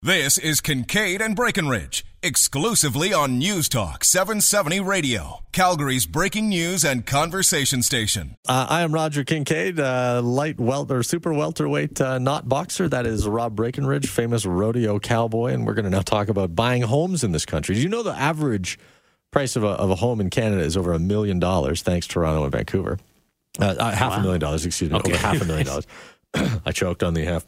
This is Kingkade and Breckenridge, exclusively on News Talk 770 Radio, Calgary's breaking news and conversation station. Uh, I am Roger Kingkade, uh, light welter, super welterweight uh, not boxer. That is Rob Breckenridge, famous rodeo cowboy, and we're going to now talk about buying homes in this country. Do you know the average price of a, of a home in Canada is over a million dollars, thanks Toronto and Vancouver? Uh, uh, half wow. a million dollars, excuse me, okay. over half a million dollars. I choked on the half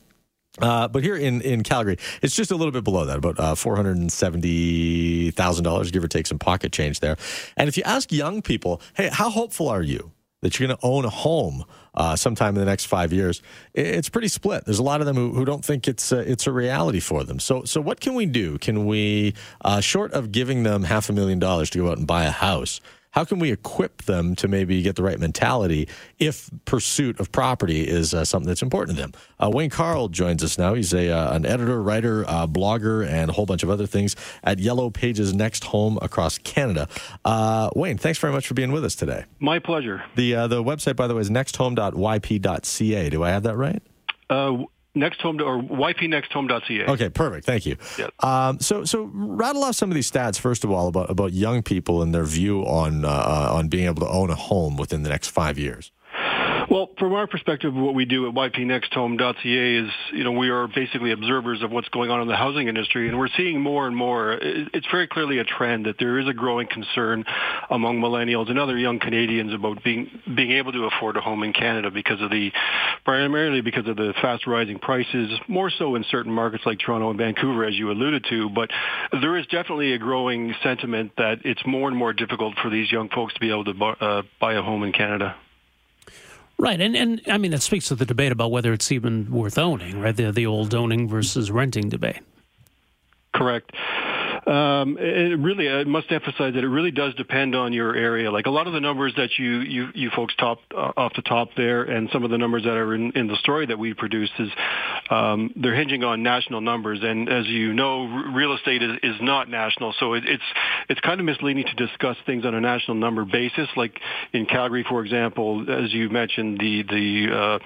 uh, but here in, in Calgary, it's just a little bit below that, about uh, $470,000, give or take some pocket change there. And if you ask young people, hey, how hopeful are you that you're going to own a home uh, sometime in the next five years? It's pretty split. There's a lot of them who, who don't think it's a, it's a reality for them. So, so what can we do? Can we, uh, short of giving them half a million dollars to go out and buy a house, how can we equip them to maybe get the right mentality if pursuit of property is uh, something that's important to them? Uh, Wayne Karl joins us now. He's a uh, an editor, writer, uh, blogger, and a whole bunch of other things at Yellow Pages Next Home across Canada. Uh, Wayne, thanks very much for being with us today. My pleasure. The uh, the website, by the way, is nexthome.yp.ca. Do I have that right? Nexthome or ypnexthome.ca. Okay, perfect. Thank you. Um, so, so rattle off some of these stats first of all about about young people and their view on uh, uh on being able to own a home within the next five years. Well, from our perspective, what we do at ypnexthome.ca is, you know, we are basically observers of what's going on in the housing industry, and we're seeing more and more. It's very clearly a trend that there is a growing concern among millennials and other young Canadians about being being able to afford a home in Canada because of the primarily because of the fast rising prices, more so in certain markets like Toronto and Vancouver, as you alluded to. But there is definitely a growing sentiment that it's more and more difficult for these young folks to be able to buy, uh, buy a home in Canada. Right, and and I mean that speaks to the debate about whether it's even worth owning, right? The the old owning versus renting debate. Correct. Um, it really, I must emphasize that it really does depend on your area. Like a lot of the numbers that you you, you folks top uh, off the top there, and some of the numbers that are in, in the story that we produce is um, they're hinging on national numbers. And as you know, r- real estate is, is not national, so it, it's it's kind of misleading to discuss things on a national number basis. Like in Calgary, for example, as you mentioned, the the uh,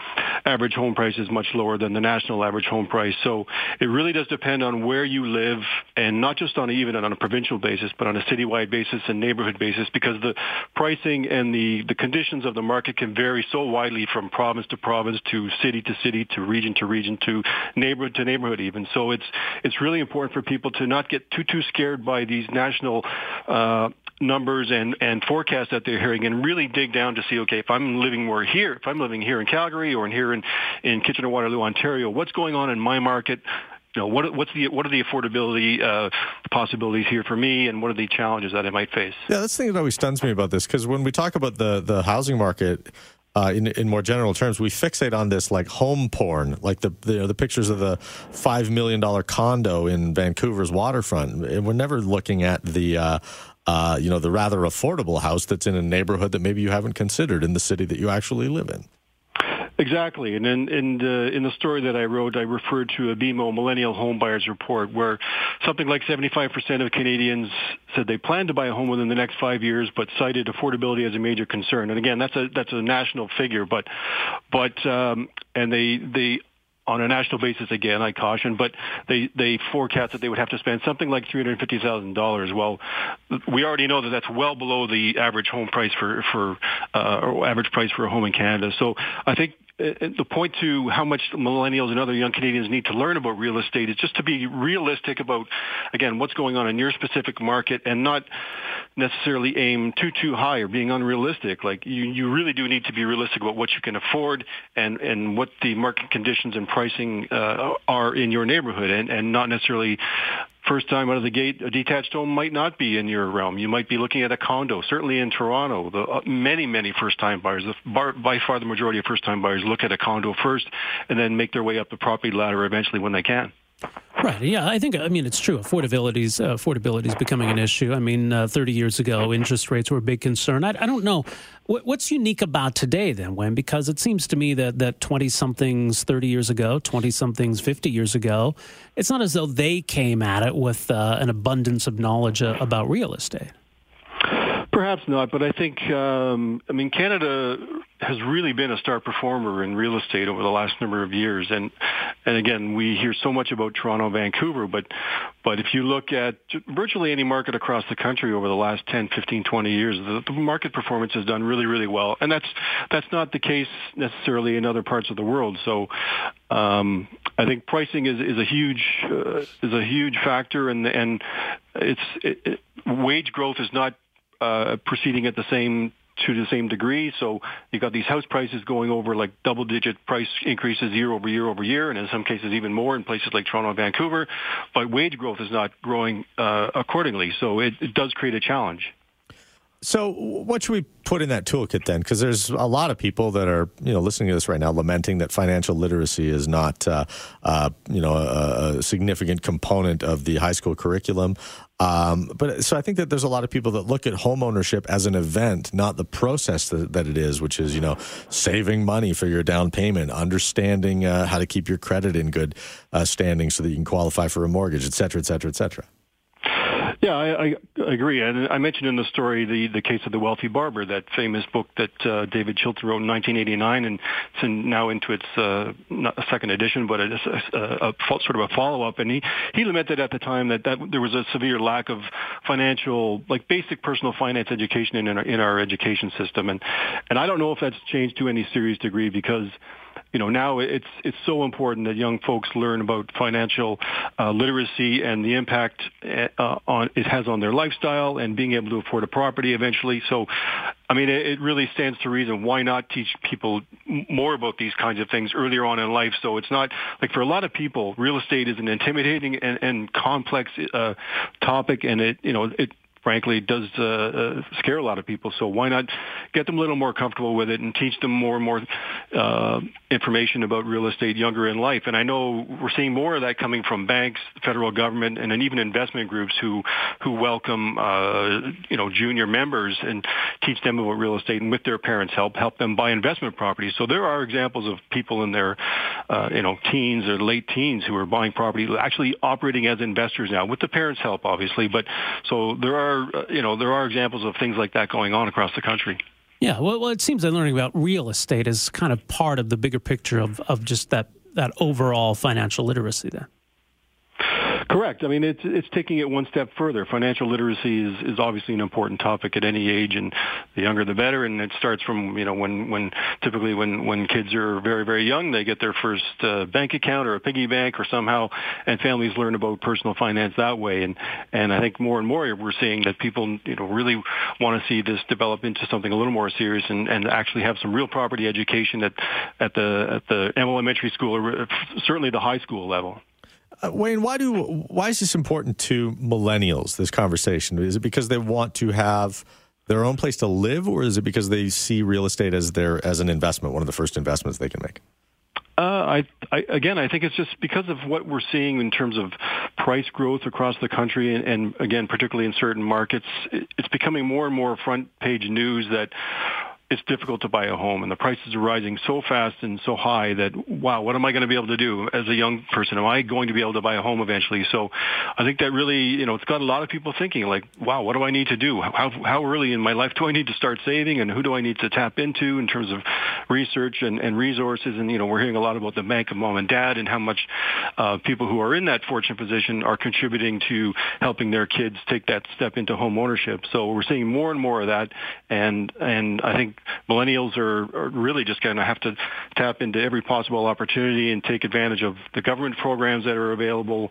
average home price is much lower than the national average home price. So it really does depend on where you live, and not just on even on a provincial basis, but on a citywide basis and neighborhood basis, because the pricing and the the conditions of the market can vary so widely from province to province, to city to city, to region to region, to neighborhood to neighborhood even. So it's it's really important for people to not get too too scared by these national uh, numbers and, and forecasts that they're hearing and really dig down to see, okay, if I'm living more here, if I'm living here in Calgary or in here in, in Kitchener-Waterloo, Ontario, what's going on in my market? You know, what, what's the, what are the affordability uh, possibilities here for me and what are the challenges that I might face? Yeah, that's the thing that always stuns me about this because when we talk about the, the housing market, uh, in in more general terms, we fixate on this like home porn, like the the, you know, the pictures of the five million dollar condo in Vancouver's waterfront. And we're never looking at the uh, uh, you know, the rather affordable house that's in a neighborhood that maybe you haven't considered in the city that you actually live in. Exactly, and in in the, in the story that I wrote, I referred to a BMO Millennial Home Buyers Report, where something like 75% of Canadians said they plan to buy a home within the next five years, but cited affordability as a major concern. And again, that's a that's a national figure, but but um, and they they on a national basis again, I caution, but they, they forecast that they would have to spend something like $350,000. Well, we already know that that's well below the average home price for, for, uh, or average price for a home in Canada. So I think the point to how much millennials and other young Canadians need to learn about real estate is just to be realistic about, again, what's going on in your specific market and not necessarily aim too, too high or being unrealistic. Like you, you really do need to be realistic about what you can afford and, and what the market conditions and pricing uh, are in your neighborhood and, and not necessarily first time out of the gate, a detached home might not be in your realm. You might be looking at a condo. Certainly in Toronto, the uh, many, many first-time buyers, the, bar, by far the majority of first-time buyers look at a condo first and then make their way up the property ladder eventually when they can. Right. Yeah, I think I mean it's true. Affordability is uh, is becoming an issue. I mean, uh, 30 years ago, interest rates were a big concern. I, I don't know what, what's unique about today, then, Wayne, because it seems to me that that 20 somethings 30 years ago, 20 somethings 50 years ago, it's not as though they came at it with uh, an abundance of knowledge uh, about real estate perhaps not, but I think um, I mean Canada has really been a star performer in real estate over the last number of years, and and again we hear so much about Toronto, Vancouver, but but if you look at virtually any market across the country over the last 10, 15, 20 years, the, the market performance has done really really well, and that's that's not the case necessarily in other parts of the world. So um, I think pricing is is a huge uh, is a huge factor, and and it's it, it, wage growth is not uh, proceeding at the same to the same degree. So you've got these house prices going over like double digit price increases year over year over year, and in some cases even more in places like Toronto and Vancouver. But wage growth is not growing uh, accordingly. So it, it does create a challenge. So, what should we put in that toolkit then? Because there's a lot of people that are, you know, listening to this right now, lamenting that financial literacy is not, uh, uh, you know, a, a, significant component of the high school curriculum. Um, but so I think that there's a lot of people that look at home ownership as an event, not the process that, that it is, which is, you know, saving money for your down payment, understanding uh, how to keep your credit in good uh, standing so that you can qualify for a mortgage, et cetera, et cetera, et cetera. Yeah, I, I agree. And I mentioned in the story the, the case of the wealthy barber, that famous book that uh, David Chilton wrote in 1989, and it's in, now into its uh, a second edition, but it's a, a, a, sort of a follow-up. And he, he lamented at the time that, that there was a severe lack of financial, like basic personal finance education in our, in our education system. And, and I don't know if that's changed to any serious degree because you know, now it's it's so important that young folks learn about financial uh, literacy and the impact uh, on it has on their lifestyle and being able to afford a property eventually. So, I mean, it, really stands to reason why not teach people more about these kinds of things earlier on in life. So it's not like for a lot of people, real estate is an intimidating and, and complex uh, topic, and it you know it frankly does uh, uh, scare a lot of people. So why not get them a little more comfortable with it and teach them more and more uh, information about real estate younger in life? And I know we're seeing more of that coming from banks, federal government, and then even investment groups who who welcome uh, you know junior members and teach them about real estate and with their parents' help help them buy investment properties. So there are examples of people in their uh, you know teens or late teens who are buying property actually operating as investors now with the parents' help, obviously. But so there are are, uh, you know, there are examples of things like that going on across the country. Yeah, well, well, it seems that learning about real estate is kind of part of the bigger picture of, of just that, that overall financial literacy there. Correct. I mean, it's it's taking it one step further. Financial literacy is is obviously an important topic at any age, and the younger the better. And it starts from you know when when typically when when kids are very very young, they get their first uh, bank account or a piggy bank or somehow, and families learn about personal finance that way. And and I think more and more we're seeing that people you know really want to see this develop into something a little more serious and and actually have some real property education at at the at the elementary school or certainly the high school level. Uh, Wayne, why do why is this important to millennials? This conversation is it because they want to have their own place to live, or is it because they see real estate as their as an investment, one of the first investments they can make? Uh, I, I, again, I think it's just because of what we're seeing in terms of price growth across the country, and, and again, particularly in certain markets, it's becoming more and more front page news that it's difficult to buy a home and the prices are rising so fast and so high that wow what am i going to be able to do? As a young person am i going to be able to buy a home eventually? So i think that really you know it's got a lot of people thinking like wow what do i need to do? How how early in my life do i need to start saving and who do i need to tap into in terms of research and, and resources? And you know we're hearing a lot about the bank of mom and dad and how much uh, people who are in that fortunate position are contributing to helping their kids take that step into home ownership. So we're seeing more and more of that and and i think millennials are, are really just going to have to tap into every possible opportunity and take advantage of the government programs that are available,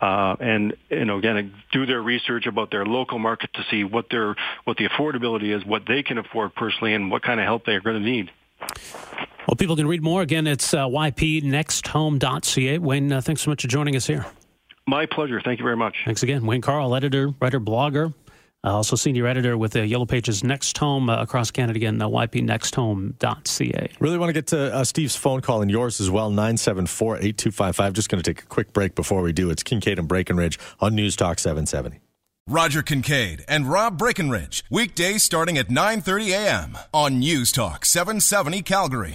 uh, and you know again do their research about their local market to see what their what the affordability is, what they can afford personally, and what kind of help they're going to need. Well, people can read more. Again, it's uh, ypnexthome.ca. Wayne, uh, thanks so much for joining us here. My pleasure. Thank you very much. Thanks again. Wayne Karl, editor, writer, blogger, also senior editor with the Yellow Pages Next Home uh, across Canada again, uh, ypnexthome.ca. Really want to get to uh, Steve's phone call and yours as well, 974 8255. Just going to take a quick break before we do. It's Kingkade and Breckenridge on News Talk 770. Roger Kingkade and Rob Breckenridge, weekdays starting at 9.30 a.m. on News Talk 770 Calgary.